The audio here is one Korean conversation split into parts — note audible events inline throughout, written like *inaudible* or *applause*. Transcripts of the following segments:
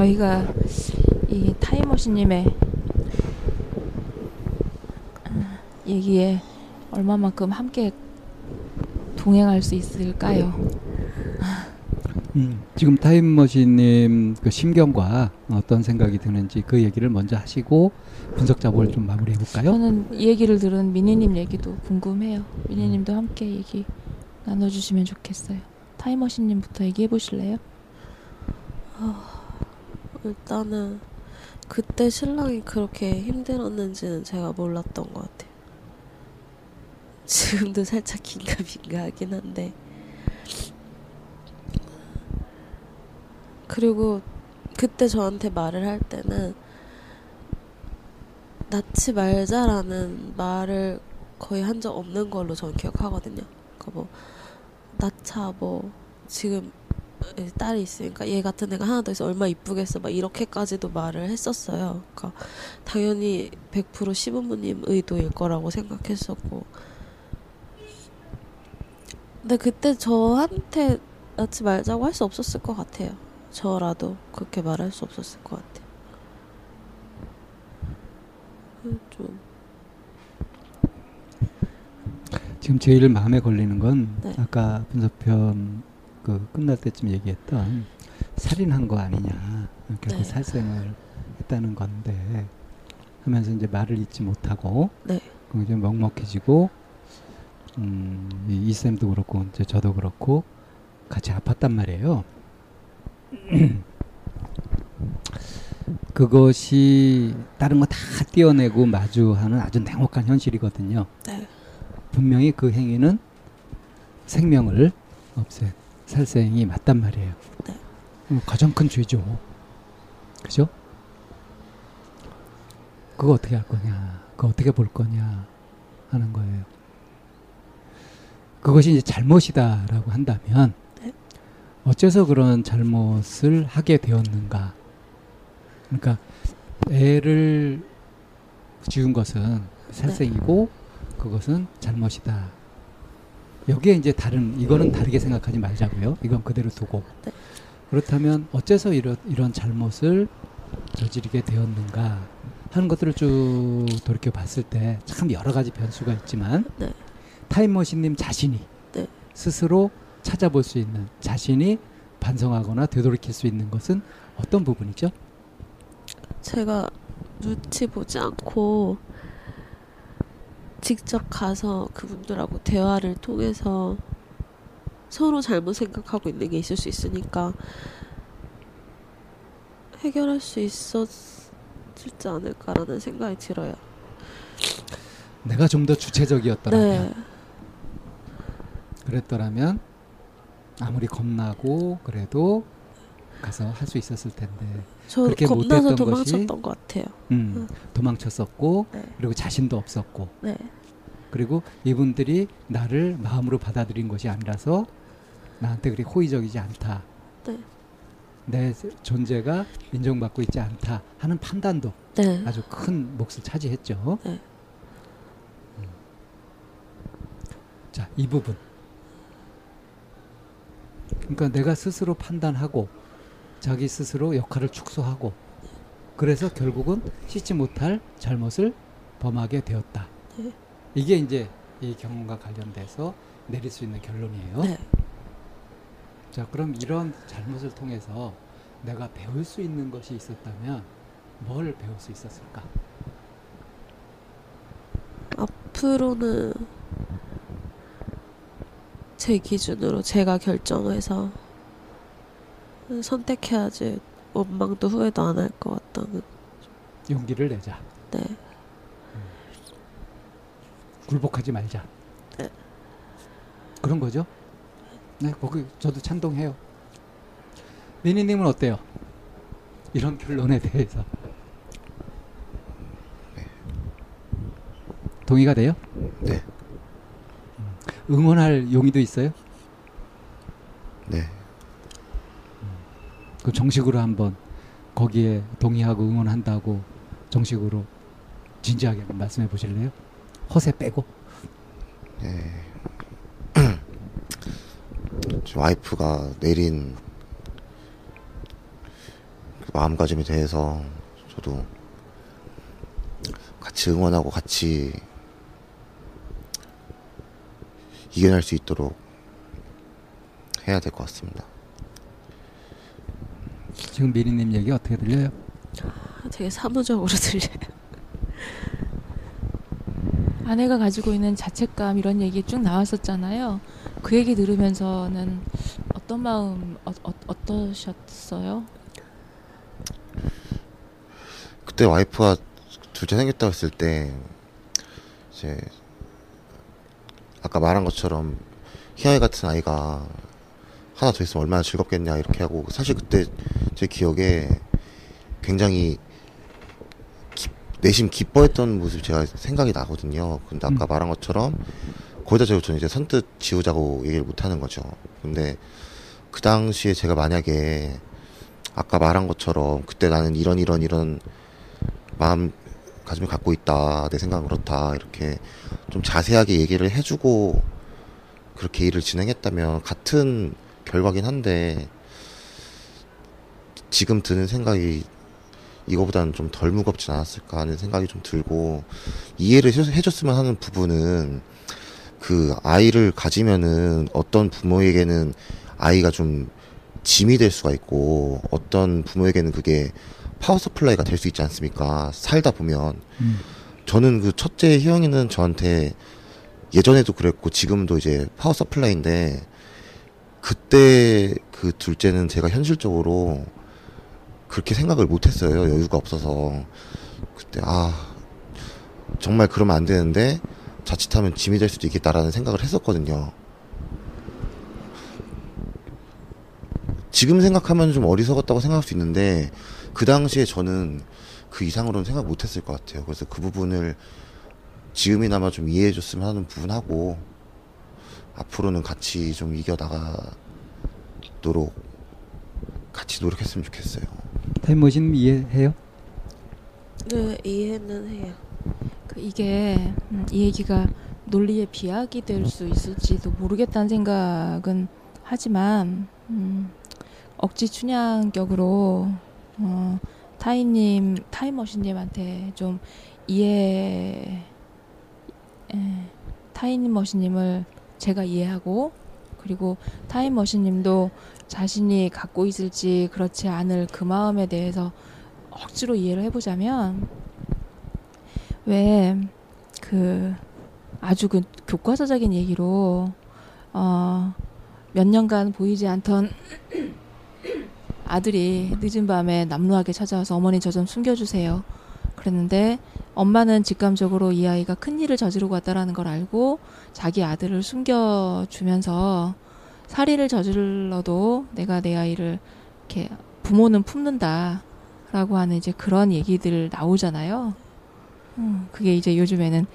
저희가 이 타임머신님의 음, 얘기에 얼마만큼 함께 동행할 수 있을까요? 음, 지금 타임머신님 그 심경과 어떤 생각이 드는지 그 얘기를 먼저 하시고 분석 작업을 좀 마무리해 볼까요? 저는 이 얘기를 들은 미니님 얘기도 궁금해요. 미니님도 함께 얘기 나눠주시면 좋겠어요. 타임머신님부터 얘기해 보실래요? 일단은 그때 신랑이 그렇게 힘들었는지는 제가 몰랐던 것 같아요. 지금도 살짝 긴가민가하긴 한데 그리고 그때 저한테 말을 할 때는 낳지 말자라는 말을 거의 한 적 없는 걸로 저는 기억하거든요. 그러니까 뭐 낳자 뭐 지금 딸이 있으니까 얘 같은 애가 하나 더 있어 얼마 이쁘겠어 막 이렇게까지도 말을 했었어요. 그러니까 당연히 100% 시부모님 의도일 거라고 생각했었고 근데 그때 저한테 낳지 말자고 할 수 없었을 것 같아요. 저라도 그렇게 말할 수 없었을 것 같아요. 좀 지금 제일 마음에 걸리는 건 네. 아까 분석편 그 끝날 때쯤 얘기했던 살인한 거 아니냐 결국 네. 살생을 했다는 건데 하면서 이제 말을 잊지 못하고 네. 그럼 이제 먹먹해지고 음, 이 이쌤도 그렇고 이제 저도 그렇고 같이 아팠단 말이에요. *clears throat* 그것이 다른 거다 띄어내고 마주하는 아주 냉혹한 현실이거든요. 네. 분명히 그 행위는 생명을 없앤 살생이 맞단 말이에요. 네. 음, 가장 큰 죄죠. 그죠? 그거 어떻게 할 거냐, 그거 어떻게 볼 거냐 하는 거예요. 그것이 이제 잘못이다라고 한다면 네. 어째서 그런 잘못을 하게 되었는가? 그러니까 애를 지운 것은 살생이고 그것은 잘못이다. 여기에 이제 다른 이거는 다르게 생각하지 말자고요. 이건 그대로 두고 네. 그렇다면 어째서 이런 이런 잘못을 저지르게 되었는가 하는 것들을 쭉 돌이켜 봤을 때 참 여러 가지 변수가 있지만 네. 타임머신님 자신이 네. 스스로 찾아볼 수 있는 자신이 반성하거나 되돌이킬 수 있는 것은 어떤 부분이죠? 제가 눈치 보지 않고 직접 가서 그분들하고 대화를 통해서 서로 잘못 생각하고 있는 게 있을 수 있으니까 해결할 수 있었지 않을까라는 생각이 들어요. 내가 좀 더 주체적이었더라면 네, 그랬더라면 아무리 겁나고 그래도 가서 할 수 있었을 텐데 저 그렇게 겁나서 도망쳤던 것 같아요. 음, 도망쳤었고 네, 그리고 자신도 없었고 네, 그리고 이분들이 나를 마음으로 받아들인 것이 아니라서 나한테 그리 호의적이지 않다. 네. 내 존재가 인정받고 있지 않다 하는 판단도 네. 아주 큰 몫을 차지했죠. 네. 음. 자, 이 부분. 그러니까 내가 스스로 판단하고 자기 스스로 역할을 축소하고 그래서 결국은 씻지 못할 잘못을 범하게 되었다. 네. 이게 이제 이 경험과 관련돼서 내릴 수 있는 결론이에요. 네. 자, 그럼 이런 잘못을 통해서 내가 배울 수 있는 것이 있었다면 뭘 배울 수 있었을까? 앞으로는 제 기준으로 제가 결정해서 선택해야지 원망도 후회도 안 할 것 같다는 용기를 내자. 네. 굴복하지 말자. 네. 그런 거죠? 네, 거기 저도 찬동해요. 미니님은 어때요? 이런 결론에 대해서 동의가 돼요? 네. 응원할 용의도 있어요? 네. 그 정식으로 한번 거기에 동의하고 응원한다고 정식으로 진지하게 말씀해 보실래요? 허세 빼고. 네. *clears throat* 저 와이프가 내린 그 마음가짐에 대해서 저도 같이 응원하고 같이 이겨낼 수 있도록 해야 될 것 같습니다. 지금 미리님 얘기 어떻게 들려요? 되게 사무적으로 들려요. 아내가 가지고 있는 자책감 이런 얘기 쭉 나왔었잖아요. 그 얘기 들으면서는 어떤 마음 어, 어, 어떠셨어요? 그때 와이프가 둘째 생겼다고 했을 때 이제 아까 말한 것처럼 희아이 같은 아이가 하나 더 있으면 얼마나 즐겁겠냐 이렇게 하고 사실 그때 제 기억에 굉장히 기- 내심 기뻐했던 모습 제가 생각이 나거든요. 근데 아까 음. 말한 것처럼 거기다 제가 저는 이제 선뜻 지우자고 얘기를 못 하는 거죠. 근데 그 당시에 제가 만약에 아까 말한 것처럼 그때 나는 이런 이런 이런 마음 가짐을 갖고 있다 내 생각은 그렇다 이렇게 좀 자세하게 얘기를 해주고 그렇게 일을 진행했다면 같은 결과긴 한데 지금 드는 생각이 이거보다는 좀 덜 무겁지 않았을까 하는 생각이 좀 들고 이해를 해- 해줬으면 하는 부분은 그 아이를 가지면은 어떤 부모에게는 아이가 좀 짐이 될 수가 있고 어떤 부모에게는 그게 power supply가 될 수 있지 않습니까? 살다 보면 음. 저는 그 첫째 희영이는 저한테 예전에도 그랬고 지금도 이제 power supply인데 그때 그 둘째는 제가 현실적으로 그렇게 생각을 못했어요 여유가 없어서 그때 아 정말 그러면 안 되는데 자칫하면 짐이 될 수도 있겠다라는 생각을 했었거든요. 지금 생각하면 좀 어리석었다고 생각할 수 있는데 그 당시에 저는 그 이상으로는 생각 못했을 것 같아요. 그래서 그 부분을 지금이나마 좀 이해해줬으면 하는 부분하고 앞으로는 같이 좀 이겨 나가도록 같이 노력했으면 좋겠어요. 타임머신 이해해요? 네, 이해는 해요. 그 이게 음, 이 얘기가 논리의 비약이 될 수 있을지도 모르겠다는 생각은 하지만 음, 억지 춘향격으로 어, 타이님 타임머신님한테 좀 이해 에, 타임머신님을 제가 이해하고 그리고 타임머신님도 자신이 갖고 있을지 그렇지 않을 그 마음에 대해서 억지로 이해를 해보자면 왜 그 아주 그 교과서적인 얘기로 어 몇 년간 보이지 않던 아들이 늦은 밤에 남루하게 찾아와서 어머니 저 좀 숨겨주세요. 그랬는데 엄마는 직감적으로 이 아이가 큰 일을 저지르고 왔다라는 걸 알고 자기 아들을 숨겨주면서 살인을 저질러도 내가 내 아이를 이렇게 부모는 품는다라고 하는 이제 그런 얘기들 나오잖아요. 음, 그게 이제 요즘에는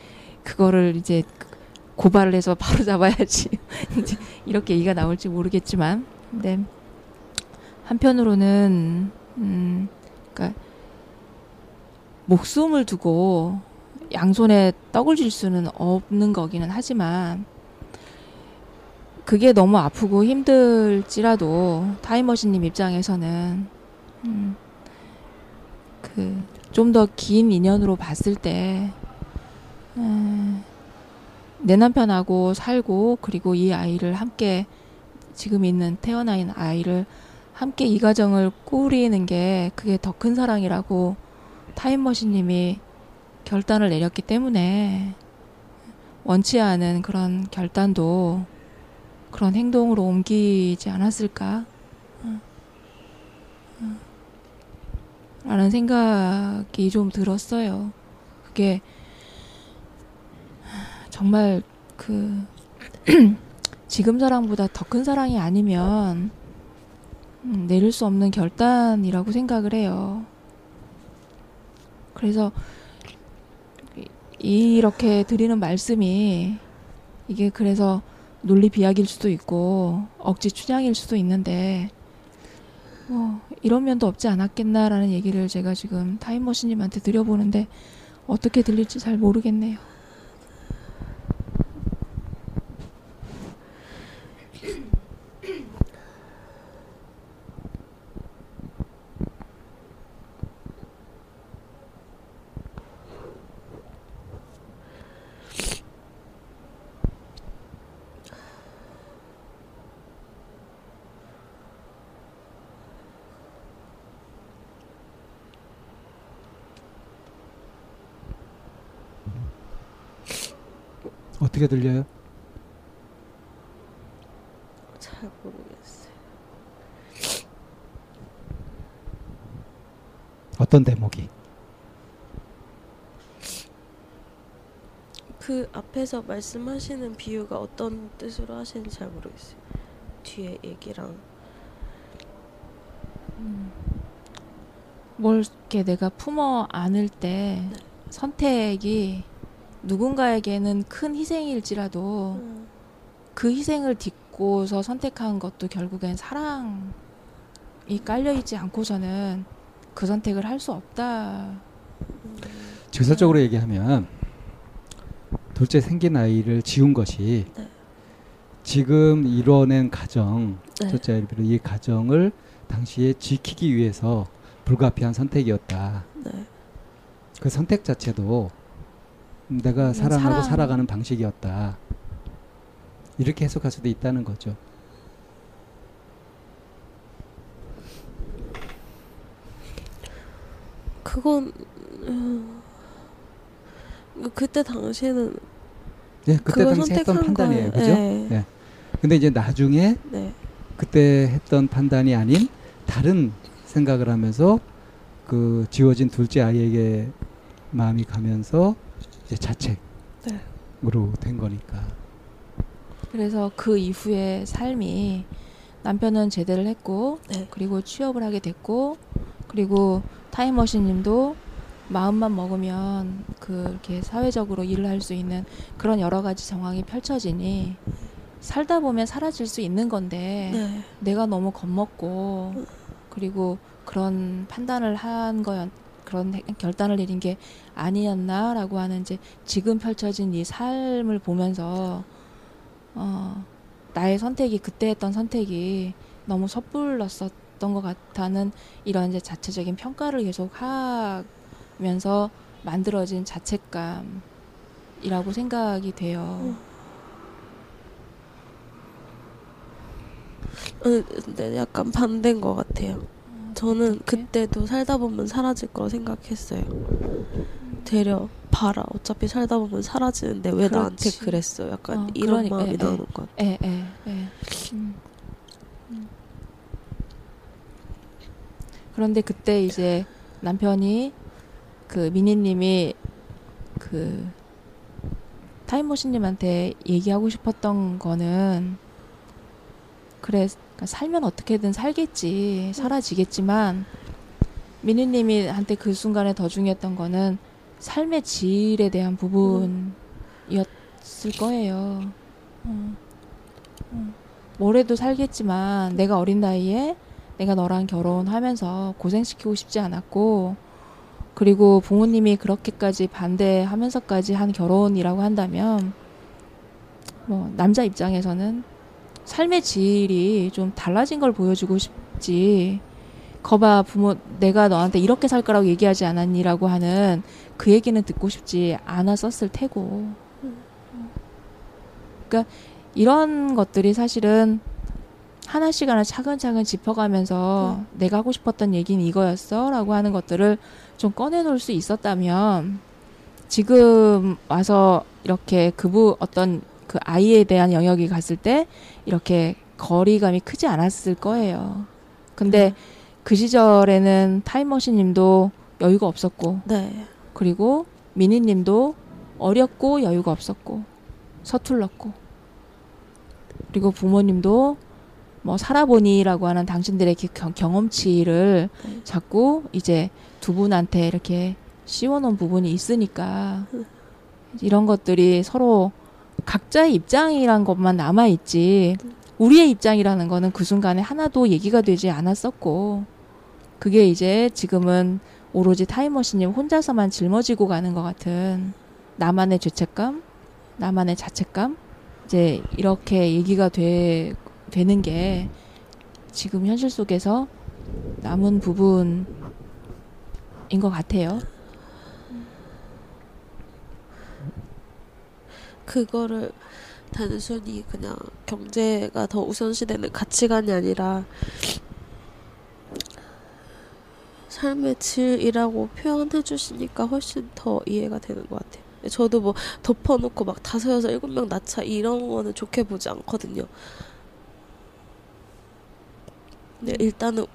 그거를 이제 고발을 해서 *laughs* 바로 잡아야지 *laughs* 이제 이렇게 얘기가 나올지 모르겠지만 근데 한편으로는 음, 그러니까 목숨을 두고 양손에 떡을 줄 수는 없는 거기는 하지만 그게 너무 아프고 힘들지라도 타임머신님 입장에서는 음, 그좀 더 긴 인연으로 봤을 때 음, 내 남편하고 살고 그리고 이 아이를 함께 지금 있는 태어난 아이를 함께 이 가정을 꾸리는 게 그게 더 큰 사랑이라고 타임머신님이 결단을 내렸기 때문에 원치 않은 그런 결단도 그런 행동으로 옮기지 않았을까? 라는 생각이 좀 들었어요. 그게 정말 그 *clears throat* 지금 사랑보다 더 큰 사랑이 아니면 음, 내릴 수 없는 결단이라고 생각을 해요. 그래서 이- 이렇게 드리는 말씀이 이게 그래서 논리 비약일 수도 있고 억지 추장일 수도 있는데 뭐 이런 면도 없지 않았겠나라는 얘기를 제가 지금 타임머신님한테 드려보는데 어떻게 들릴지 잘 모르겠네요. 어떻게 들려요? 잘 모르겠어요. 어떤 대목이? 그 앞에서 말씀하시는 비유가 어떤 뜻으로 하시는지 잘 모르겠어요. 뒤에 얘기랑 뭘 이렇게 내가 품어 안을 때 네. 선택이 누군가에게는 큰 희생일지라도 음, 그 희생을 딛고서 선택한 것도 결국엔 사랑이 깔려있지 않고서는 그 선택을 할 수 없다. 직설적으로 얘기하면 둘째 생긴 아이를 지운 것이 네. 지금 이뤄낸 가정, 네. 첫째 아이를 이 가정을 당시에 지키기 위해서 불가피한 선택이었다. 네. 그 선택 자체도 내가 음, 사랑하고 사랑. 살아가는 방식이었다. 이렇게 해석할 수도 있다는 거죠. 그건 음, 그때 당시에는 예, 그때 당시 했던 판단이에요. 그죠? 네. 예. 근데 이제 나중에 네. 그때 했던 판단이 아닌 다른 생각을 하면서 그 지워진 둘째 아이에게 마음이 가면서 이제 자책으로 네. 된 거니까. 그래서 그 이후의 삶이 남편은 제대를 했고 네. 그리고 취업을 하게 됐고 그리고 타임머신님도 마음만 먹으면 그렇게 사회적으로 일을 할 수 있는 그런 여러 가지 정황이 펼쳐지니 살다 보면 사라질 수 있는 건데 네. 내가 너무 겁먹고 그리고 그런 판단을 한 거였 그런 해- 결단을 내린 게 아니었나라고 하는 이제 지금 펼쳐진 이 삶을 보면서 어 나의 선택이 그때 했던 선택이 너무 섣불렀었던 것 같다는 이런 이제 자체적인 평가를 계속 하면서 만들어진 자책감이라고 생각이 돼요. 어, 근데 약간 반대인 것 같아요. 저는 어떻게? 그때도 살다 보면 사라질 거라 생각했어요. 되려 봐라. 어차피 살다 보면 사라지는데 왜 나한테 그렇지. 그랬어? 약간 어, 이런 그러니까, 마음이 예, 나오는 예. 것 같아요. 예, 예, 예. 음. 음. 그런데 그때 이제 남편이 그 미니님이 그 타임머신님한테 얘기하고 싶었던 거는 그래 그러니까 살면 어떻게든 살겠지 사라지겠지만 미니님이 한테 그 순간에 더 중요했던 거는 삶의 질에 대한 부분이었을 거예요. 어. 어. 뭐래도 살겠지만 내가 어린 나이에 내가 너랑 결혼하면서 고생시키고 싶지 않았고 그리고 부모님이 그렇게까지 반대하면서까지 한 결혼이라고 한다면 뭐 남자 입장에서는 삶의 질이 좀 달라진 걸 보여주고 싶지. 거봐 부모 내가 너한테 이렇게 살 거라고 얘기하지 않았니라고 하는 그 얘기는 듣고 싶지 않았었을 테고. 그러니까 이런 것들이 사실은 하나씩 하나 차근차근 짚어가면서 내가 하고 싶었던 얘기는 이거였어 라고 하는 것들을 좀 꺼내놓을 수 있었다면 지금 와서 이렇게 그부 어떤 그 아이에 대한 영역이 갔을 때 이렇게 거리감이 크지 않았을 거예요. 근데 그 시절에는 타임머신 님도 여유가 없었고 네. 그리고 미니 님도 어렸고 여유가 없었고 서툴렀고 그리고 부모님도 뭐 살아보니라고 하는 당신들의 기- 경- 경험치를 네. 자꾸 이제 두 분한테 이렇게 씌워놓은 부분이 있으니까 이런 것들이 서로 각자의 입장이란 것만 남아 있지 우리의 입장이라는 거는 그 순간에 하나도 얘기가 되지 않았었고 그게 이제 지금은 오로지 타임머신님 혼자서만 짊어지고 가는 것 같은 나만의 죄책감, 나만의 자책감, 이제 이렇게 얘기가 돼, 되는 게 지금 현실 속에서 남은 부분인 것 같아요. 그거를 단순히 그냥 경제가 더 우선시되는 가치관이 아니라 삶의 질이라고 표현해 주시니까 훨씬 더 이해가 되는 것 같아요. 저도 뭐 덮어놓고 막 다섯 여섯 일곱 명 낳자 이런 거는 좋게 보지 않거든요. 근데 일단은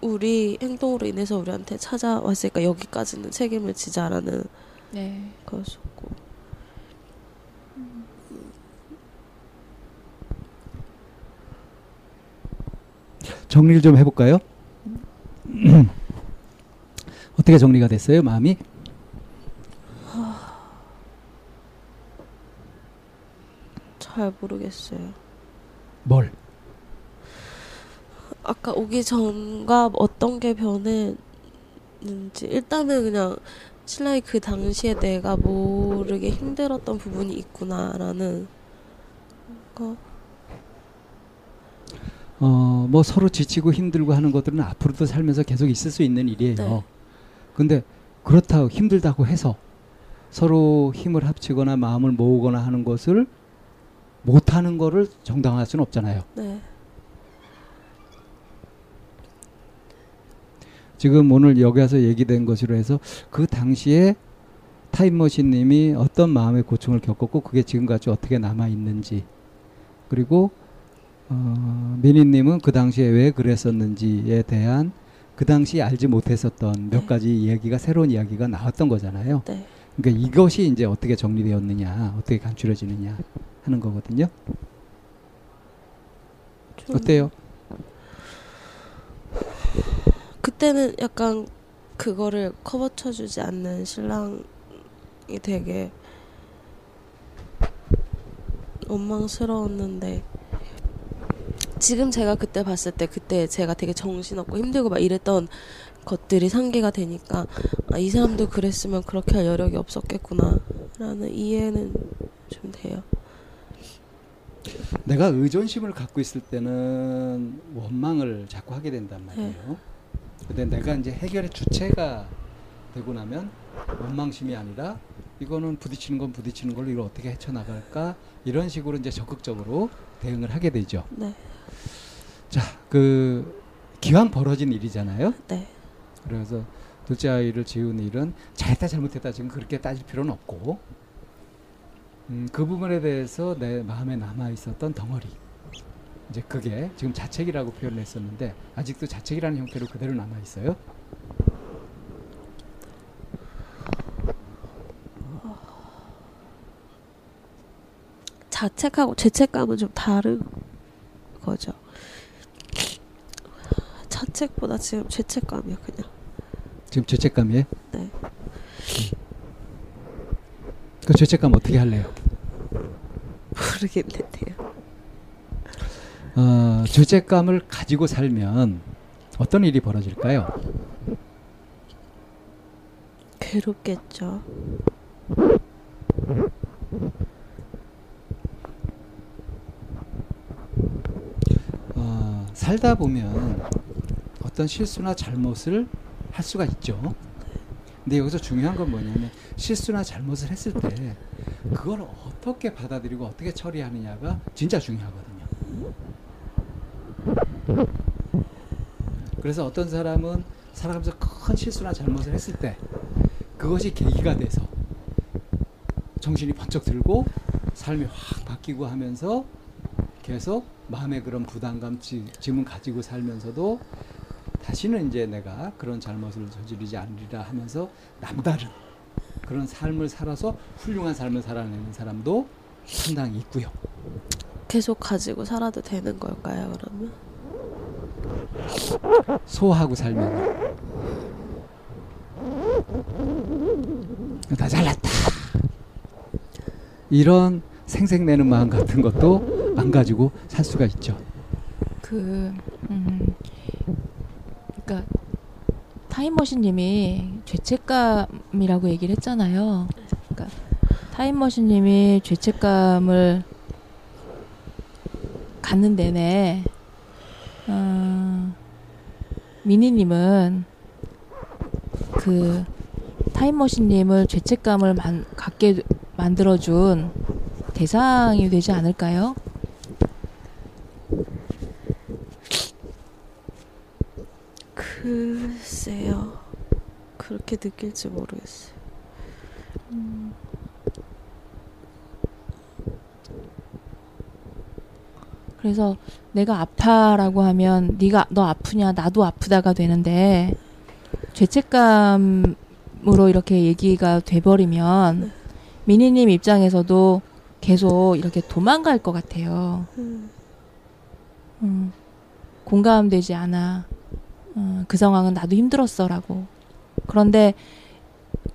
우리 행동으로 인해서 우리한테 찾아왔으니까 여기까지는 책임을 지자라는 네. 것이었고 정리를 좀 해볼까요? *clears throat* 어떻게 정리가 됐어요, 마음이? 잘 모르겠어요. 뭘? 아까 오기 전과 어떤 게 변했는지 일단은 그냥 신랑이 그 당시에 내가 모르게 힘들었던 부분이 있구나라는 거. 어, 뭐 서로 지치고 힘들고 하는 것들은 앞으로도 살면서 계속 있을 수 있는 일이에요. 네. 근데 그렇다고 힘들다고 해서 서로 힘을 합치거나 마음을 모으거나 하는 것을 못하는 거를 정당화할 수는 없잖아요. 네. 지금 오늘 여기 와서 얘기된 것으로 해서 그 당시에 타임머신님이 어떤 마음의 고충을 겪었고 그게 지금까지 어떻게 남아 있는지 그리고 어, 미니님은 그 당시에 왜 그랬었는지에 대한 그 당시 알지 못했었던 몇 네. 가지 이야기가 새로운 이야기가 나왔던 거잖아요. 네. 그러니까 이것이 이제 어떻게 정리되었느냐, 어떻게 간추려지느냐 하는 거거든요. 좀 어때요? 그때는 약간 그거를 커버 쳐주지 않는 신랑이 되게 원망스러웠는데 지금 제가 그때 봤을 때 그때 제가 되게 정신없고 힘들고 막 이랬던 것들이 상기가 되니까 아, 이 사람도 그랬으면 그렇게 할 여력이 없었겠구나 라는 이해는 좀 돼요. 내가 의존심을 갖고 있을 때는 원망을 자꾸 하게 된단 말이에요. 근데 내가 이제 해결의 주체가 되고 나면 원망심이 아니라 이거는 부딪히는 건 부딪히는 걸로 이걸 어떻게 헤쳐나갈까 이런 식으로 이제 적극적으로 대응을 하게 되죠. 네. 자, 그 기왕 벌어진 일이잖아요. 네. 그래서 둘째 아이를 지운 일은 잘했다 잘못했다 지금 그렇게 따질 필요는 없고 음, 그 부분에 대해서 내 마음에 남아 있었던 덩어리 이제 그게 지금 자책이라고 표현을 했었는데 아직도 자책이라는 형태로 그대로 남아 있어요. 자책하고 죄책감은 좀 다른 거죠. 자책보다 지금 죄책감이야 그냥. 지금 죄책감이에요. 네. 음. 그 죄책감 어떻게 할래요? 모르겠는데요. 어, 죄책감을 가지고 살면 어떤 일이 벌어질까요? 괴롭겠죠. 살다 보면 어떤 실수나 잘못을 할 수가 있죠. 근데 여기서 중요한 건 뭐냐면 실수나 잘못을 했을 때 그걸 어떻게 받아들이고 어떻게 처리하느냐가 진짜 중요하거든요. 그래서 어떤 사람은 살아가면서 큰 실수나 잘못을 했을 때 그것이 계기가 돼서 정신이 번쩍 들고 삶이 확 바뀌고 하면서 계속 마음에 그런 부담감, 지- 짐은 가지고 살면서도 다시는 이제 내가 그런 잘못을 저지르지 않으리라 하면서 남다른 그런 삶을 살아서 훌륭한 삶을 살아내는 사람도 상당히 있고요. 계속 가지고 살아도 되는 걸까요, 그러면? 소하고 살면 나 잘났다 이런 생색내는 마음 같은 것도 안 가지고 살 수가 있죠. 그, 음, 그러니까 타임머신님이 죄책감이라고 얘기를 했잖아요. 그러니까 타임머신님이 죄책감을 갖는 내내, 어, 미니님은 그 타임머신님을 죄책감을 만, 갖게 만들어준 대상이 되지 않을까요? 그렇게 느낄지 모르겠어요. 그래서 내가 아파라고 하면 네가 너 아프냐 나도 아프다가 되는데 죄책감으로 이렇게 얘기가 돼버리면 미니님 입장에서도 계속 이렇게 도망갈 것 같아요. 음, 음, 공감되지 않아. 어, 그 상황은 나도 힘들었어라고. 그런데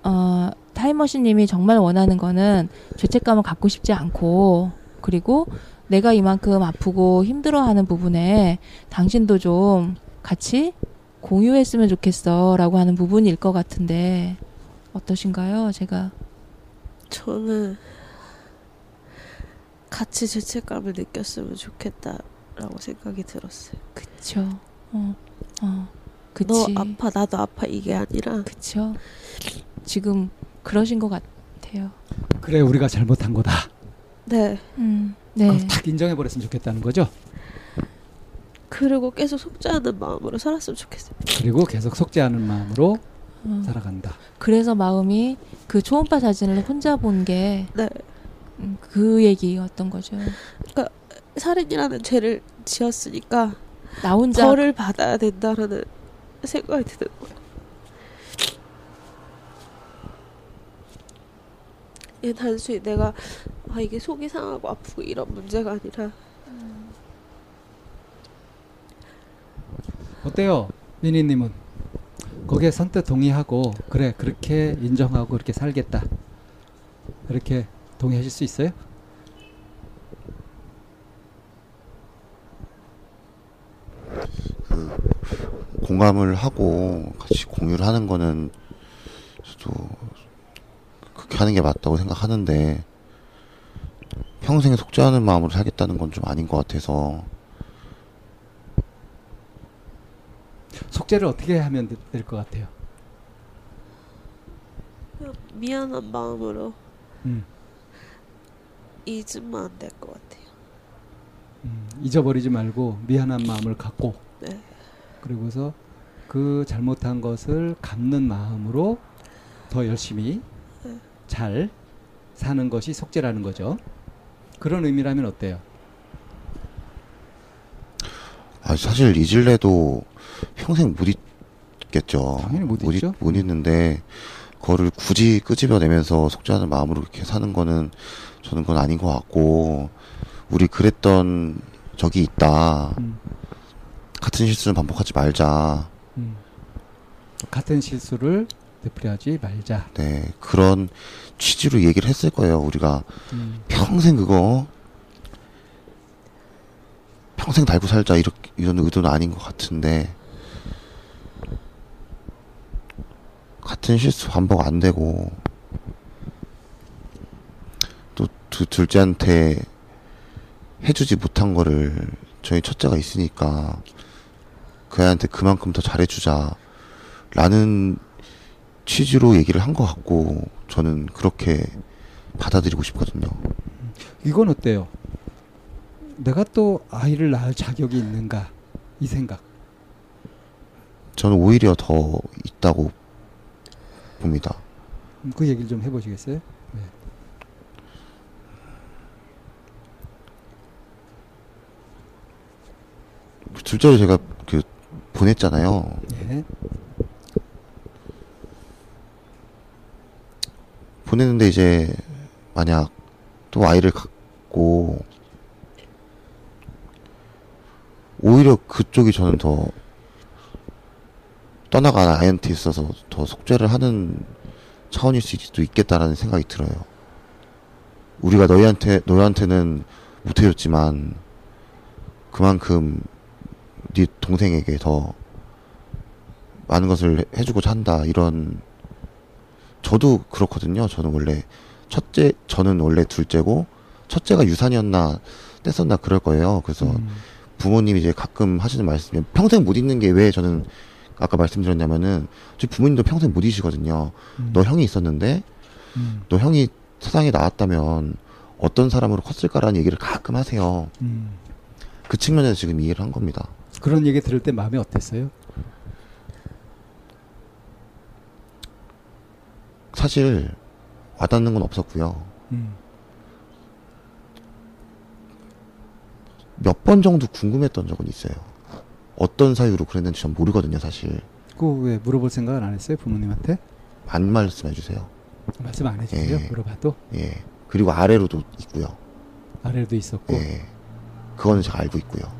어, 타임머신님이 정말 원하는 거는 죄책감을 갖고 싶지 않고 그리고 내가 이만큼 아프고 힘들어하는 부분에 당신도 좀 같이 공유했으면 좋겠어라고 하는 부분일 것 같은데 어떠신가요? 제가 저는 같이 죄책감을 느꼈으면 좋겠다라고 생각이 들었어요. 그쵸. 어, 어, 그치. 너 아파, 나도 아파 이게 아니라 그쵸. 지금 그러신 것 같아요. 그래 우리가 잘못한 거다. 네. 음, 네. 그걸 탁 인정해 버렸으면 좋겠다는 거죠. 그리고 계속 속죄하는 마음으로 살았으면 좋겠어요. 그리고 계속 속죄하는 마음으로 어. 살아간다. 그래서 마음이 그 초음파 사진을 혼자 본게그 네. 얘기였던 거죠. 살인이라는 죄를 지었으니까 나 혼자 벌을 받아야 된다라는 생각이 드는 거예요. 이게 단순히 내가 아 이게 속이 상하고 아프고 이런 문제가 아니라 어때요, 미니님은? 거기에 선뜻 동의하고 그래 그렇게 인정하고 그렇게 살겠다. 그렇게 동의하실 수 있어요? 공감을 하고 같이 공유를 하는 거는 저도 그렇게 하는 게 맞다고 생각하는데 평생에 속죄하는 마음으로 살겠다는 건 좀 아닌 것 같아서 속죄를 어떻게 하면 될 것 같아요? 그냥 미안한 마음으로 음, 잊으면 안 될 것 같아요. 음, 잊어버리지 말고 미안한 마음을 갖고 네. 그리고서 그 잘못한 것을 갚는 마음으로 더 열심히 네. 잘 사는 것이 속죄라는 거죠. 그런 의미라면 어때요? 아 사실 잊을래도 평생 못 잊겠죠. 당연히 못 잊- 잊죠. 못 잊는데 그거를 굳이 끄집어내면서 속죄하는 마음으로 이렇게 사는 거는 저는 그건 아닌 것 같고 우리 그랬던 적이 있다. 음, 같은 실수는 반복하지 말자. 음. 같은 실수를 되풀이하지 말자. 네 그런 취지로 얘기를 했을 거예요. 우리가 음, 평생 그거 평생 달고 살자 이렇게 이런 의도는 아닌 것 같은데 같은 실수 반복 안 되고 또 두 둘째한테 해주지 못한 거를 저희 첫째가 있으니까 그 애한테 그만큼 더 잘해주자 라는 취지로 얘기를 한 것 같고 저는 그렇게 받아들이고 싶거든요. 이건 어때요? 내가 또 아이를 낳을 자격이 있는가 이 생각. 저는 오히려 더 있다고 봅니다. 음, 그 얘기를 좀 해보시겠어요? 네. 둘째로 제가 그 보냈잖아요. 예. 보냈는데 이제 만약 또 아이를 갖고 오히려 그쪽이 저는 더 떠나간 아이한테 있어서 더 속죄를 하는 차원일 수도 있겠다라는 생각이 들어요. 우리가 너희한테 너희한테는 못해줬지만 그만큼 네 동생에게 더 많은 것을 해- 해주고자 한다 이런 저도 그렇거든요. 저는 원래 첫째 저는 원래 둘째고 첫째가 유산이었나 뗐었나 그럴 거예요. 그래서 음, 부모님이 이제 가끔 하시는 말씀이 평생 못 잊는 게 왜 저는 아까 말씀드렸냐면은 저희 부모님도 평생 못 잊으시거든요. 음, 너 형이 있었는데 음, 너 형이 세상에 나왔다면 어떤 사람으로 컸을까라는 얘기를 가끔 하세요. 음. 그 측면에서 지금 이해를 한 겁니다. 그런 얘기 들을 때 마음이 어땠어요? 사실 와닿는 건 없었고요. 음, 몇번 정도 궁금했던 적은 있어요. 어떤 사유로 그랬는지 전 모르거든요, 사실. 그왜 물어볼 생각은 안 했어요 부모님한테? 안 말씀해 주세요. 말씀 안 해주세요. 예. 물어봐도 예. 그리고 아래로도 있고요. 아래도 있었고. 예. 그거는 제가 알고 있고요.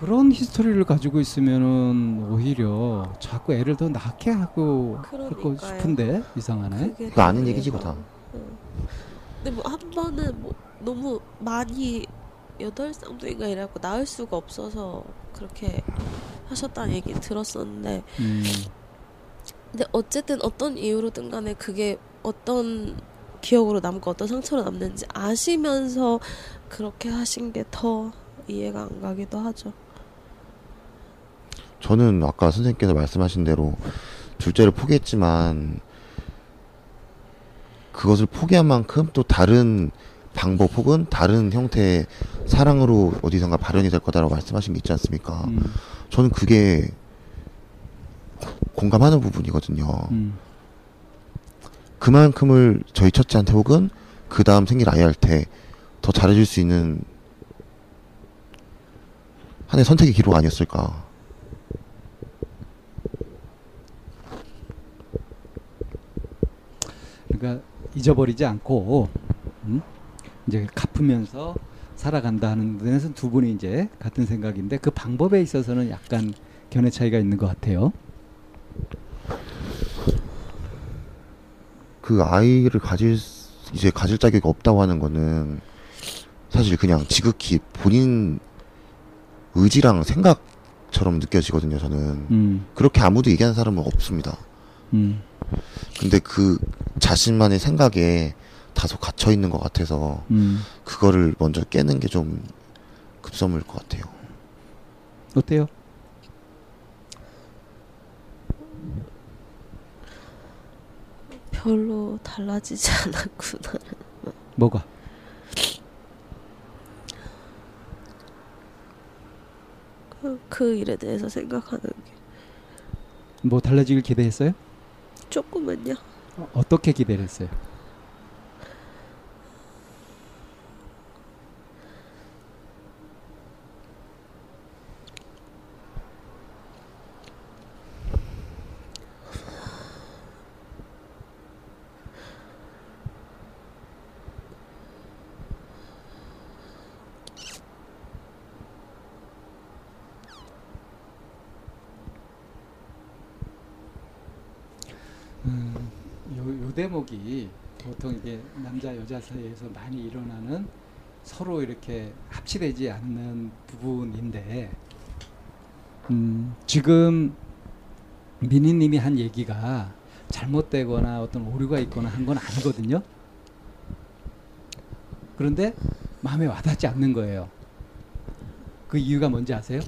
그런 히스토리를 가지고 있으면은 오히려 자꾸 애를 더 낳게 하고 하고 그러니까요. 싶은데 이상하네. 그게 그거 아는 얘기지, 그거 다. 응. 근데 뭐 한 번은 뭐 너무 많이 여덟 쌍둥이가 이래갖고 낳을 수가 없어서 그렇게 하셨다는 얘기 들었었는데 음, 근데 어쨌든 어떤 이유로든 간에 그게 어떤 기억으로 남고 어떤 상처로 남는지 아시면서 그렇게 하신 게 더 이해가 안 가기도 하죠. 저는 아까 선생님께서 말씀하신 대로 둘째를 포기했지만 그것을 포기한 만큼 또 다른 방법 혹은 다른 형태의 사랑으로 어디선가 발현이 될 거다라고 말씀하신 게 있지 않습니까? 음, 저는 그게 공감하는 부분이거든요. 음, 그만큼을 저희 첫째한테 혹은 그 다음 생길 아이한테 더 잘해줄 수 있는 하나의 선택의 기록 아니었을까. 그러니까 잊어버리지 않고 음? 이제 갚으면서 살아간다 하는 데는 두 분이 이제 같은 생각인데 그 방법에 있어서는 약간 견해 차이가 있는 것 같아요. 그 아이를 가질 수- 이제 가질 자격이 없다고 하는 거는 사실 그냥 지극히 본인 의지랑 생각처럼 느껴지거든요. 저는 음, 그렇게 아무도 얘기하는 사람은 없습니다. 음, 근데 그 자신만의 생각에 다소 갇혀 있는 것 같아서 음. 그거를 먼저 깨는 게 좀 급선무일 것 같아요. 어때요? 별로 달라지지 *laughs* 않았구나. 뭐가? 그, 그 일에 대해서 생각하는 게 뭐 달라지길 기대했어요? 조금은요. 어, 어떻게 기대를 했어요? 요, 요 대목이 보통 이게 남자 여자 사이에서 많이 일어나는 서로 이렇게 합치되지 않는 부분인데 음, 지금 미니님이 한 얘기가 잘못되거나 어떤 오류가 있거나 한 건 아니거든요. 그런데 마음에 와닿지 않는 거예요. 그 이유가 뭔지 아세요?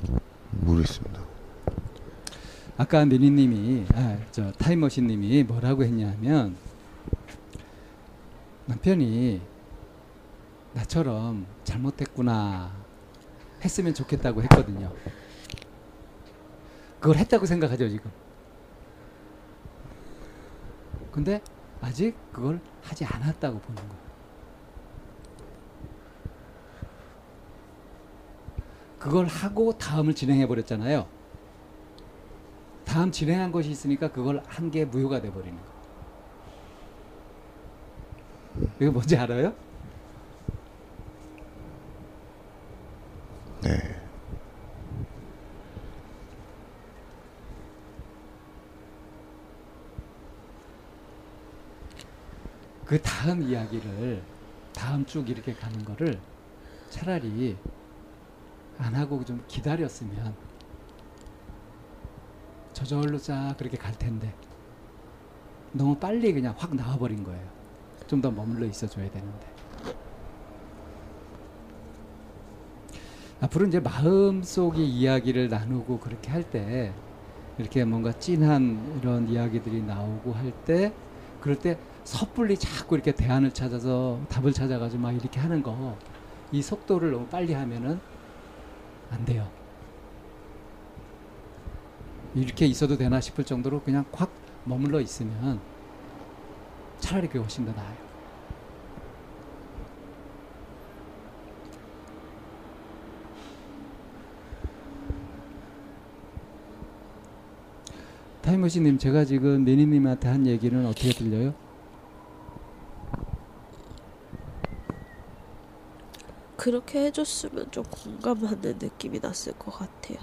아까 미니님이 아, 저 타임머신님이 뭐라고 했냐면 남편이 나처럼 잘못했구나 했으면 좋겠다고 했거든요. 그걸 했다고 생각하죠 지금. 근데 아직 그걸 하지 않았다고 보는 거예요. 그걸 하고 다음을 진행해 버렸잖아요. 다음 진행한 것이 있으니까 그걸 한게 무효가 돼 버리는 거. 이거 뭔지 알아요? 네. 그 다음 이야기를 다음 쭉 이렇게 가는 거를 차라리 안 하고 좀 기다렸으면 저절로 쫙 그렇게 갈 텐데 너무 빨리 그냥 확 나와버린 거예요. 좀 더 머물러 있어줘야 되는데. 앞으로 이제 마음 속의 이야기를 나누고 그렇게 할 때 이렇게 뭔가 찐한 이런 이야기들이 나오고 할 때 그럴 때 섣불리 자꾸 이렇게 대안을 찾아서 답을 찾아가지고 막 이렇게 하는 거 이 속도를 너무 빨리 하면은 안 돼요. 이렇게 있어도 되나 싶을 정도로 그냥 확 머물러 있으면 차라리 그게 훨씬 더 나아요. 타임머신님, 제가 지금 매니님한테 한 얘기는 어떻게 들려요? 그렇게 해줬으면 좀 공감하는 느낌이 났을 것 같아요.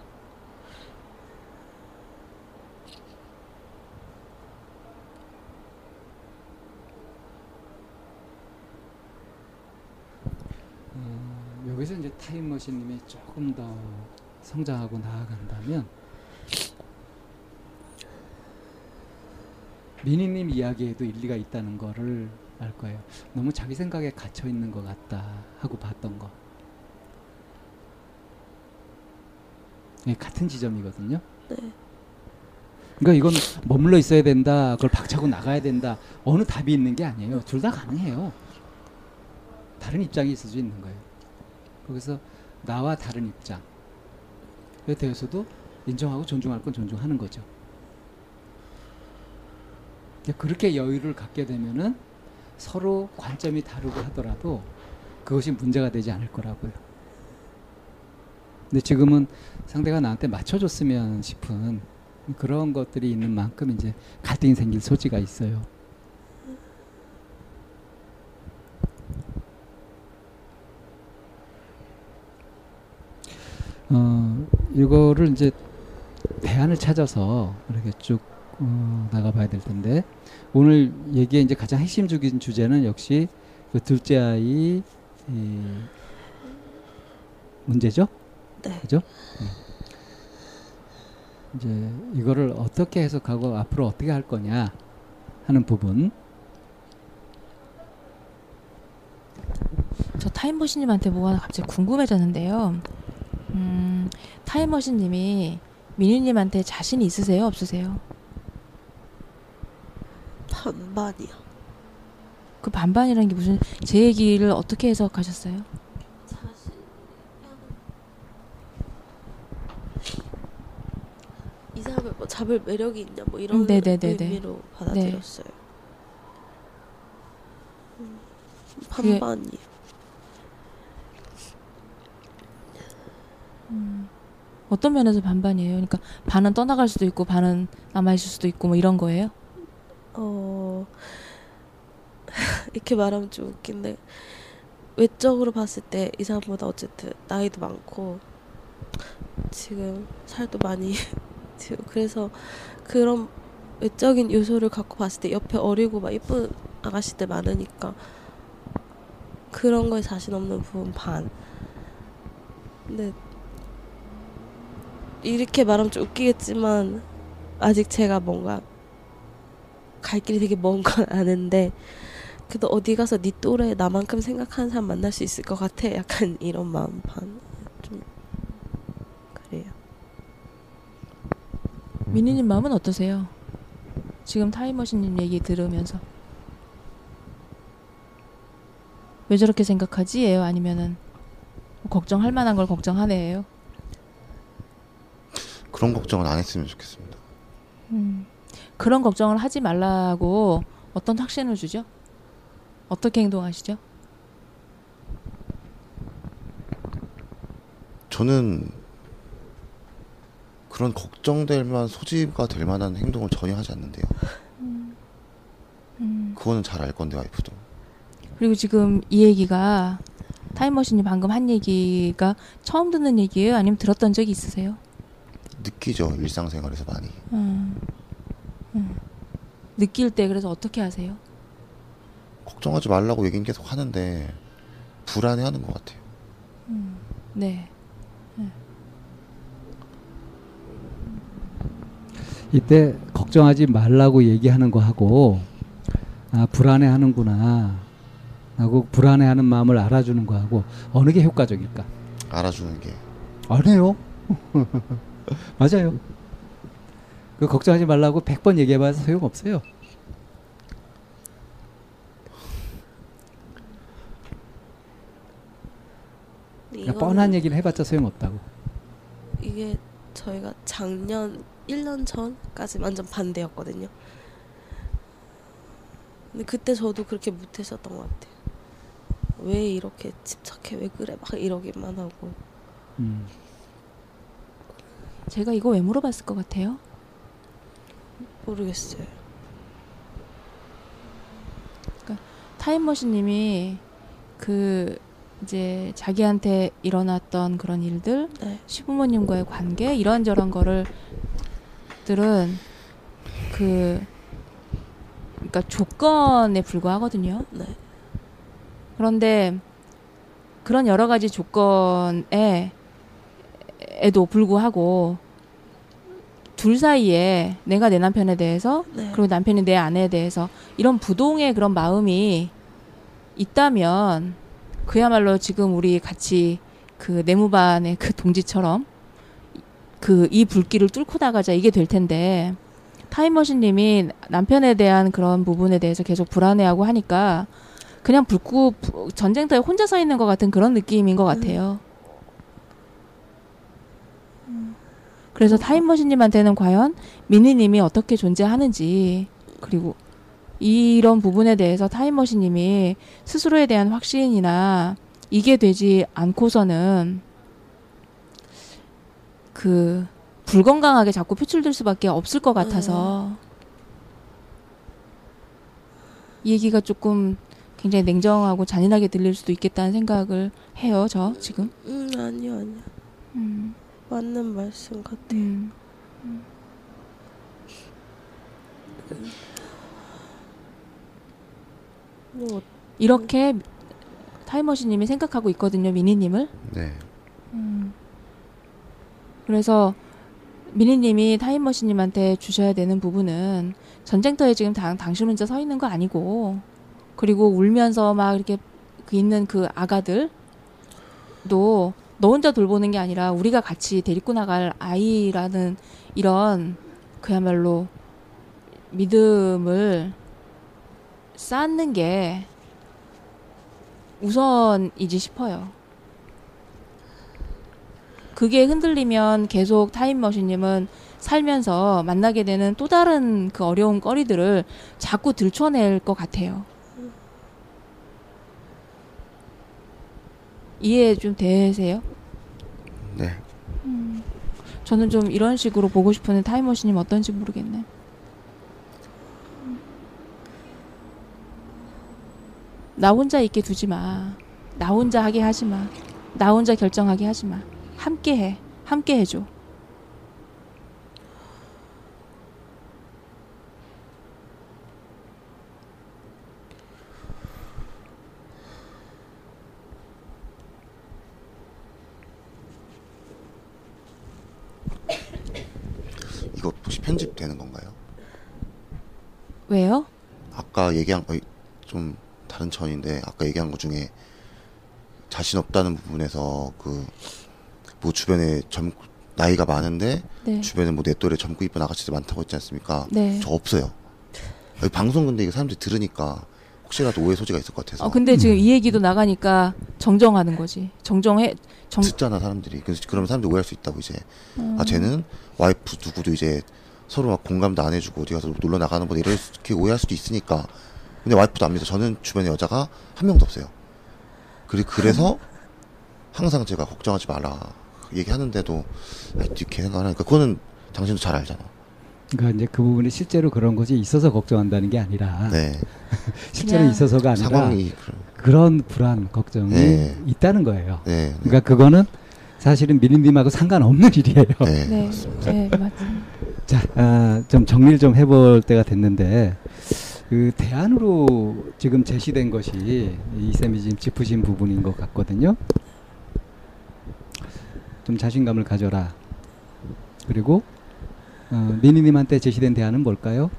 어, 여기서 이제 타임머신님이 조금 더 성장하고 나아간다면 미니님 이야기에도 일리가 있다는 거를 알 거예요. 너무 자기 생각에 갇혀 있는 것 같다 하고 봤던 거. 예, 같은 지점이거든요. 네. 그러니까 이건 머물러 있어야 된다. 그걸 박차고 나가야 된다. 어느 답이 있는 게 아니에요. 둘 다 가능해요. 다른 입장이 있을 수 있는 거예요. 거기서 나와 다른 입장에 대해서도 인정하고 존중할 건 존중하는 거죠. 그렇게 여유를 갖게 되면은 서로 관점이 다르고 하더라도 그것이 문제가 되지 않을 거라고요. 근데 지금은 상대가 나한테 맞춰줬으면 싶은 그런 것들이 있는 만큼 이제 갈등이 생길 소지가 있어요. 이거를 이제 대안을 찾아서 이렇게 쭉 어, 나가봐야 될 텐데 오늘 얘기의 이제 가장 핵심적인 주제는 역시 그 둘째 아이 이 문제죠. 네. 그죠? 네. 이제 이거를 어떻게 해석하고 앞으로 어떻게 할 거냐 하는 부분. 저 타임머신님한테 뭐 하나 갑자기 궁금해졌는데요. 음, 타임머신님이 민유님한테 자신 있으세요? 없으세요? 반반이요. 그 반반이라는 게 무슨 제 얘기를 어떻게 해석하셨어요? 이 사람을 뭐 잡을 매력이 있냐 뭐 이런 음, 네네네네. 의미로 받아들였어요. 음, 그게- 반반이요. 음, 어떤 면에서 반반이에요? 그러니까 반은 떠나갈 수도 있고 반은 남아 있을 수도 있고 뭐 이런 거예요? 어 *laughs* 이렇게 말하면 좀 웃긴데 외적으로 봤을 때 이 사람보다 어쨌든 나이도 많고 지금 살도 많이 *laughs* 그래서 그런 외적인 요소를 갖고 봤을 때 옆에 어리고 막 예쁜 아가씨들 많으니까 그런 거에 자신 없는 부분 반. 근데 이렇게 말하면 좀 웃기겠지만 아직 제가 뭔가 갈 길이 되게 먼 건 *laughs* 아는데 그래도 어디 가서 네 또래 나만큼 생각하는 사람 만날 수 있을 것 같아. 약간 이런 마음 반. 좀 그래요. 미니님 마음은 어떠세요? 지금 타임머신님 얘기 들으면서 왜 저렇게 생각하지?예요? 아니면은 뭐 걱정할 만한 걸 걱정하네요. 그런 걱정은 안 했으면 좋겠습니다. 음. 그런 걱정을 하지 말라고 어떤 확신을 주죠? 어떻게 행동하시죠? 저는 그런 걱정될 만한 소지가 될 만한 행동을 전혀 하지 않는데요. 음. 그거는 잘 알 건데 와이프도. 그리고 지금 이 얘기가 타임머신이 방금 한 얘기가 처음 듣는 얘기예요? 아니면 들었던 적이 있으세요? 느끼죠 일상생활에서 많이. 음. 음. 느낄 때 그래서 어떻게 하세요? 걱정하지 말라고 얘기는 계속 하는데 불안해하는 것 같아요. 네. 이때 걱정하지 말라고 얘기하는 거 하고 아 불안해하는구나 하고 불안해하는 마음을 알아주는 거 하고 어느 게 효과적일까? 알아주는 게 안 해요. *laughs* 맞아요. 그 걱정하지 말라고 100번 얘기해봐서 소용없어요. 그냥 이거는 뻔한 얘기를 해봤자 소용없다고. 이게 저희가 작년 1년 전까지 완전 반대였거든요. 근데 그때 저도 그렇게 못했었던 것 같아요. 왜 이렇게 집착해? 왜 그래? 막 이러기만 하고. 음. 제가 이거 왜 물어봤을 것 같아요? 모르겠어요. 타임머신님이 그 이제 자기한테 일어났던 그런 일들, 네. 시부모님과의 관계 이런저런 거를 들은 그 그러니까 조건에 불과하거든요. 네. 그런데 그런 여러 가지 조건에 에도 불구하고 둘 사이에 내가 내 남편에 대해서 네. 그리고 남편이 내 아내에 대해서 이런 부동의 그런 마음이 있다면 그야말로 지금 우리 같이 그 내무반의 그 동지처럼 그 이 불길을 뚫고 나가자 이게 될 텐데 타임머신님이 남편에 대한 그런 부분에 대해서 계속 불안해하고 하니까 그냥 불구 부- 전쟁터에 혼자 서 있는 것 같은 그런 느낌인 것 같아요. 그래서 타임머신님한테는 과연 미니님이 어떻게 존재하는지 그리고 이런 부분에 대해서 타임머신님이 스스로에 대한 확신이나 이게 되지 않고서는 그 불건강하게 자꾸 표출될 수밖에 없을 것 같아서 이 얘기가 조금 굉장히 냉정하고 잔인하게 들릴 수도 있겠다는 생각을 해요, 저 지금. 음 아니요 아니요. 음, 맞는 말씀 같아요. 음. 뭐 이렇게 타임머신님이 생각하고 있거든요, 미니님을. 네. 그래서 미니님이 타임머신님한테 주셔야 되는 부분은 전쟁터에 지금 당, 당신 혼자 서 있는 거 아니고 그리고 울면서 막 이렇게 그 있는 그 아가들도 너 혼자 돌보는 게 아니라 우리가 같이 데리고 나갈 아이라는 이런 그야말로 믿음을 쌓는 게 우선이지 싶어요. 그게 흔들리면 계속 타임머신님은 살면서 만나게 되는 또 다른 그 어려운 거리들을 자꾸 들춰낼 것 같아요. 이해 좀 되세요? 네. 저는 좀 이런 식으로 보고 싶은 타임머신님 어떤지 모르겠네. 나 혼자 있게 두지 마. 나 혼자 하게 하지 마. 나 혼자 결정하게 하지 마. 함께 해. 함께 해줘. 그거 혹시 편집되는 건가요? 왜요? 아까 얘기한 거좀 다른 차원인데 아까 얘기한 것 중에 자신 없다는 부분에서 그 뭐 주변에 젊 나이가 많은데 네. 주변에 뭐 내 또래 젊고 이쁜 아가씨들 많다고 했지 않습니까? 네. 저 없어요. 방송 근데 이게 사람들이 들으니까 혹시라도 오해 소지가 있을 것 같아서 어, 근데 지금 음. 이 얘기도 나가니까 정정하는 거지. 정정해. 정. 듣잖아 사람들이. 그래서 그러면 사람들이 오해할 수 있다고 이제 음. 아 쟤는 와이프 누구도 이제 서로 막 공감도 안 해주고 어디 가서 놀러 나가는 거다 이렇게 오해할 수도 있으니까 근데 와이프도 안 믿어 저는 주변에 여자가 한 명도 없어요 그리 그래서 항상 제가 걱정하지 마라 얘기하는데도 아, 이렇게 생각하니까 그거는 당신도 잘 알잖아 그러니까 이제 그 부분이 실제로 그런 것이 있어서 걱정한다는 게 아니라 네 *laughs* 실제로 있어서가 아니라 상황이 그런 불안 걱정이 네. 있다는 거예요. 네, 네, 그러니까 그거는 사실은 미린님하고 상관없는 *laughs* 일이에요. 네, 네. 맞습니다. 자, 아, 좀 정리를 좀 해볼 때가 됐는데 그 대안으로 지금 제시된 것이 이 쌤이 지금 짚으신 부분인 것 같거든요. 좀 자신감을 가져라. 그리고 어, 미니님한테 제시된 대안은 뭘까요?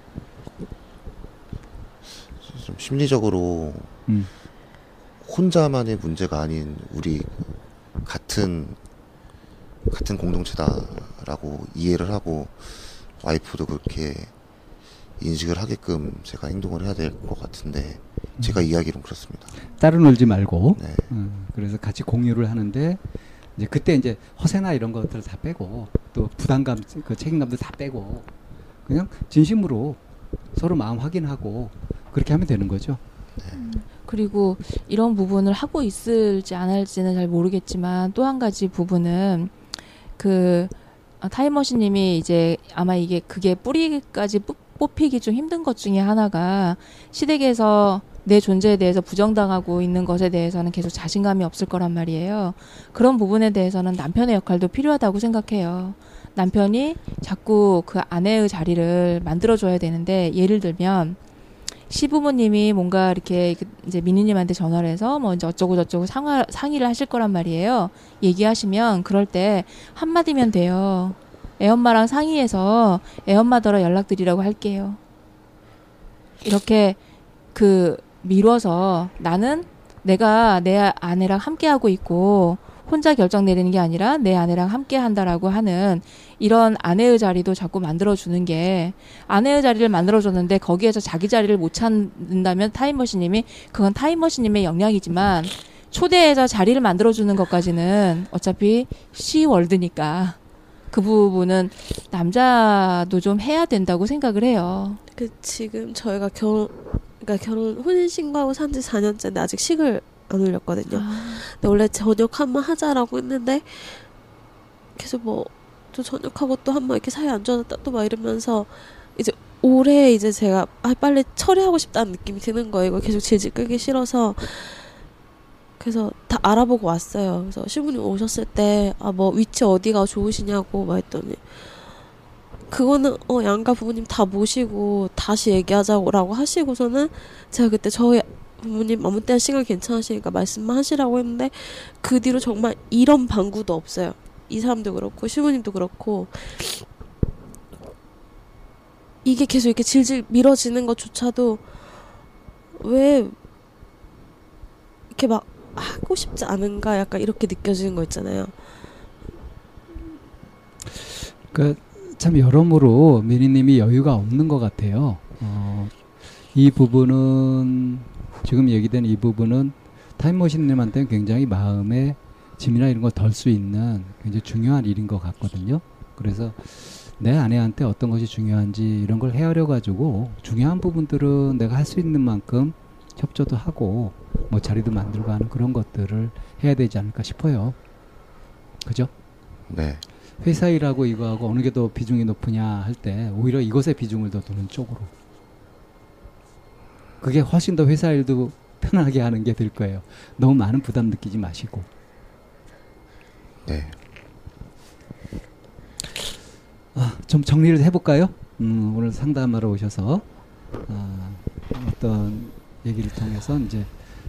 좀 심리적으로 음. 혼자만의 문제가 아닌 우리 같은 같은 공동체다라고 이해를 하고 와이프도 그렇게 인식을 하게끔 제가 행동을 해야 될 것 같은데 제가 이야기로는 그렇습니다. 따로 놀지 말고 네, 음, 그래서 같이 공유를 하는데 이제 그때 이제 허세나 이런 것들 다 빼고 또 부담감 그 책임감도 다 빼고 그냥 진심으로 서로 마음 확인하고 그렇게 하면 되는 거죠. 그리고 이런 부분을 하고 있을지 안 할지는 잘 모르겠지만 또 한 가지 부분은 그 아, 타임머신님이 이제 아마 이게 그게 뿌리까지 뽑- 뽑히기 좀 힘든 것 중에 하나가 시댁에서 내 존재에 대해서 부정당하고 있는 것에 대해서는 계속 자신감이 없을 거란 말이에요. 그런 부분에 대해서는 남편의 역할도 필요하다고 생각해요. 남편이 자꾸 그 아내의 자리를 만들어줘야 되는데 예를 들면 시부모님이 뭔가 이렇게 그 이제 민희님한테 전화를 해서 뭐 이제 어쩌고 저쩌고 상하, 상의를 하실 거란 말이에요. 얘기하시면 그럴 때 한마디면 돼요. 애엄마랑 상의해서 애엄마더러 연락드리라고 할게요. 이렇게 그 미뤄서 나는 내가 내 아내랑 함께하고 있고 혼자 결정 내리는 게 아니라 내 아내랑 함께 한다라고 하는 이런 아내의 자리도 자꾸 만들어주는 게 아내의 자리를 만들어줬는데 거기에서 자기 자리를 못 찾는다면 타임머신님이 그건 타임머신님의 역량이지만 초대해서 자리를 만들어주는 것까지는 어차피 시월드니까 그 부분은 남자도 좀 해야 된다고 생각을 해요. 그 지금 저희가 결혼 그러니까 결혼 혼인 신고하고 산지 4년째인데 아직 식을 안 올렸거든요. 근데 원래 저녁 한 번 하자라고 했는데 계속 뭐 또 저녁하고 또 한 번 이렇게 사이 안 좋아졌다 또 막 이러면서 이제 올해 이제 제가 아 빨리 처리하고 싶다는 느낌이 드는 거예요. 이거 계속 질질 끌기 싫어서 그래서 다 알아보고 왔어요. 그래서 시부님 오셨을 때 아 뭐 위치 어디가 좋으시냐고 막 했더니 그거는 어 양가 부모님 다 모시고 다시 얘기하자고라고 하시고서는 제가 그때 저희 부모님 아무 때나 시간 괜찮으시니까 말씀만 하시라고 했는데 그 뒤로 정말 이런 방구도 없어요. 이 사람도 그렇고 시부님도 그렇고 이게 계속 이렇게 질질 미뤄지는 것조차도 왜 이렇게 막 하고 싶지 않은가 약간 이렇게 느껴지는 거 있잖아요. 그러니까 참 여러모로 미니님이 여유가 없는 것 같아요. 어, 이 부분은 지금 얘기된 이 부분은 타임머신님한테는 굉장히 마음에 짐이나 이런 거덜수 있는 굉장히 중요한 일인 것 같거든요. 그래서 내 아내한테 어떤 것이 중요한지 이런 걸 헤아려 가지고 중요한 부분들은 내가 할 수 있는 만큼 협조도 하고 뭐 자리도 만들고 하는 그런 것들을 해야 되지 않을까 싶어요. 그죠? 네, 회사 일하고 이거하고 어느 게 더 비중이 높으냐 할 때 오히려 이것에 비중을 더 두는 쪽으로 그게 훨씬 더 회사 일도 편하게 하는 게 될 거예요. 너무 많은 부담 느끼지 마시고 네. 아, 좀 정리를 해볼까요? 음, 오늘 상담하러 오셔서 아, 어떤 얘기를 통해서 이제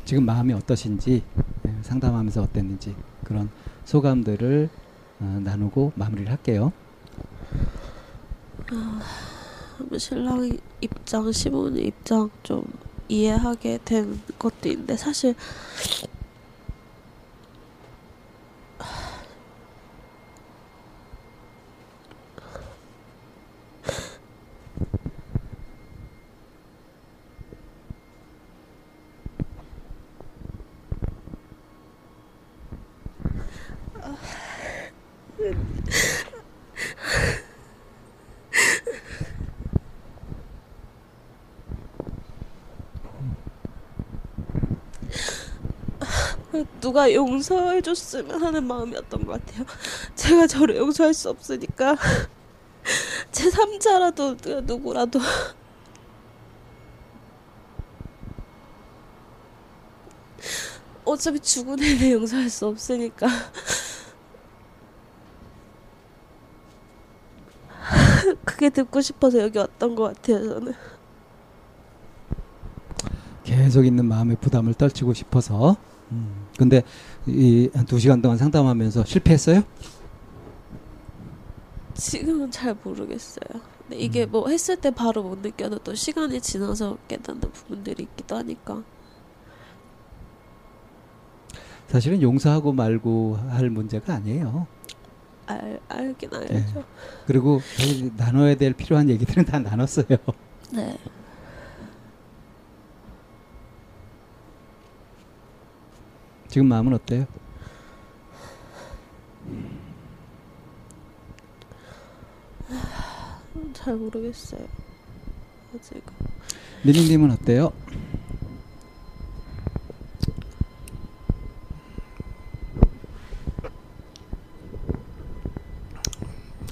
지금 마음이 어떠신지 예, 상담하면서 어땠는지 그런 소감들을 어, 나누고 마무리를 할게요. 신랑 입장, 시부모님 입장 좀 이해하게 된 것도 있는데 사실 누가 용서해줬으면 하는 마음이었던 것 같아요. *laughs* 제가 저를 용서할 수 없으니까 *laughs* 제 3자라도 누구라도 *laughs* 어차피 죽은 애는 용서할 수 없으니까 그게 듣고 싶어서 여기 왔던 것 같아요 저는 계속 있는 마음의 부담을 떨치고 싶어서. 음. 근데 이 한 두 시간 동안 상담하면서 실패했어요? 지금은 잘 모르겠어요. 근데 이게 뭐 했을 때 바로 못 느껴도 또 시간이 지나서 깨닫는 부분들이 있기도 하니까 사실은 용서하고 말고 할 문제가 아니에요. 알 알긴 네. 알죠. 그리고 사실 나눠야 될 필요한 얘기들은 다 나눴어요. 네. 지금 마음은 어때요? 잘 모르겠어요. 아직 미니님은 어때요?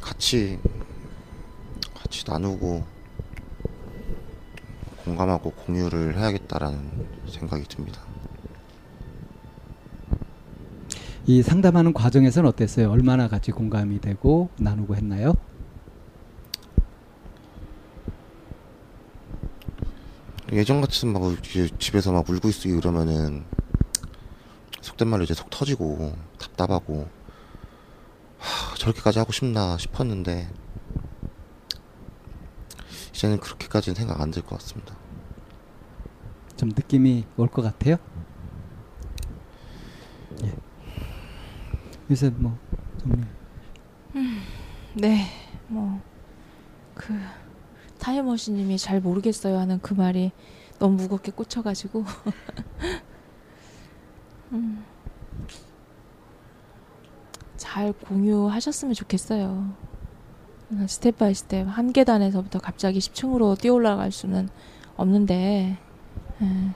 같이 같이 나누고 공감하고 공유를 해야겠다라는 생각이 듭니다. 이 상담하는 과정에서는 어땠어요? 얼마나 같이 공감이 되고 나누고 했나요? 예전 같은 막 집에서 막 울고 있고 이러면은 속된 말로 이제 속 터지고 답답하고 하, 저렇게까지 하고 싶나 싶었는데 이제는 그렇게까지는 생각 안 들 것 같습니다. 좀 느낌이 올 것 같아요? 예. 요새 뭐 정리. 네, 뭐 그 타임머신님이 잘 모르겠어요 하는 그 말이 너무 무겁게 꽂혀가지고 *laughs* 음, 잘 공유하셨으면 좋겠어요. 음, step by step 한 계단에서부터 갑자기 10층으로 뛰어 올라갈 수는 없는데 예,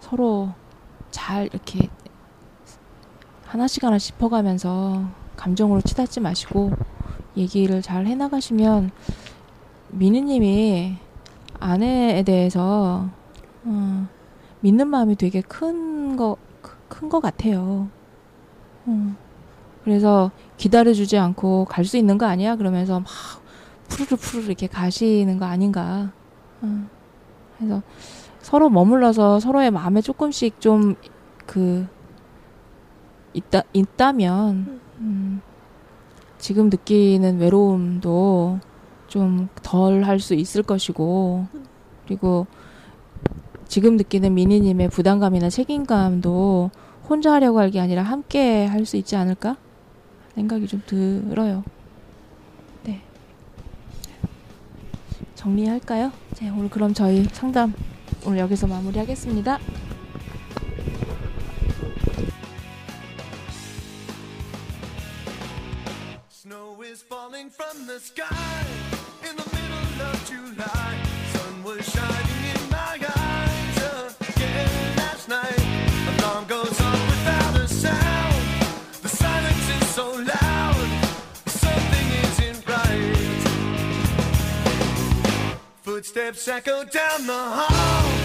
서로 잘 이렇게 하나씩 하나씩 짚어가면서 감정으로 치닫지 마시고 얘기를 잘 해나가시면 미느님이 아내에 대해서 어, 믿는 마음이 되게 큰 거 큰 거 같아요. 어, 그래서 기다려주지 않고 갈 수 있는 거 아니야? 그러면서 막 푸르르 푸르르 이렇게 가시는 거 아닌가? 어, 그래서 서로 머물러서 서로의 마음에 조금씩 좀그 있다 있다면 음, 지금 느끼는 외로움도 좀 덜 할 수 있을 것이고 그리고 지금 느끼는 미니님의 부담감이나 책임감도 혼자 하려고 할 게 아니라 함께 할 수 있지 않을까 생각이 좀 들어요. 네. 정리할까요? 네, 오늘 그럼 저희 상담 오늘 여기서 마무리하겠습니다. Falling from the sky in the middle of July. Sun was shining in my eyes again last night. Alarm goes off without a sound. The silence is so loud. Something isn't right. Footsteps echo down the hall.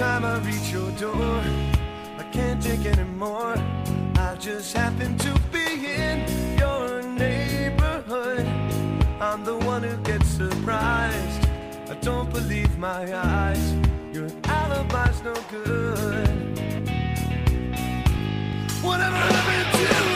time I reach your door, I can't take anymore. I just happen to be in your neighborhood. I'm the one who gets surprised. I don't believe my eyes. Your alibi's no good. Whatever happened to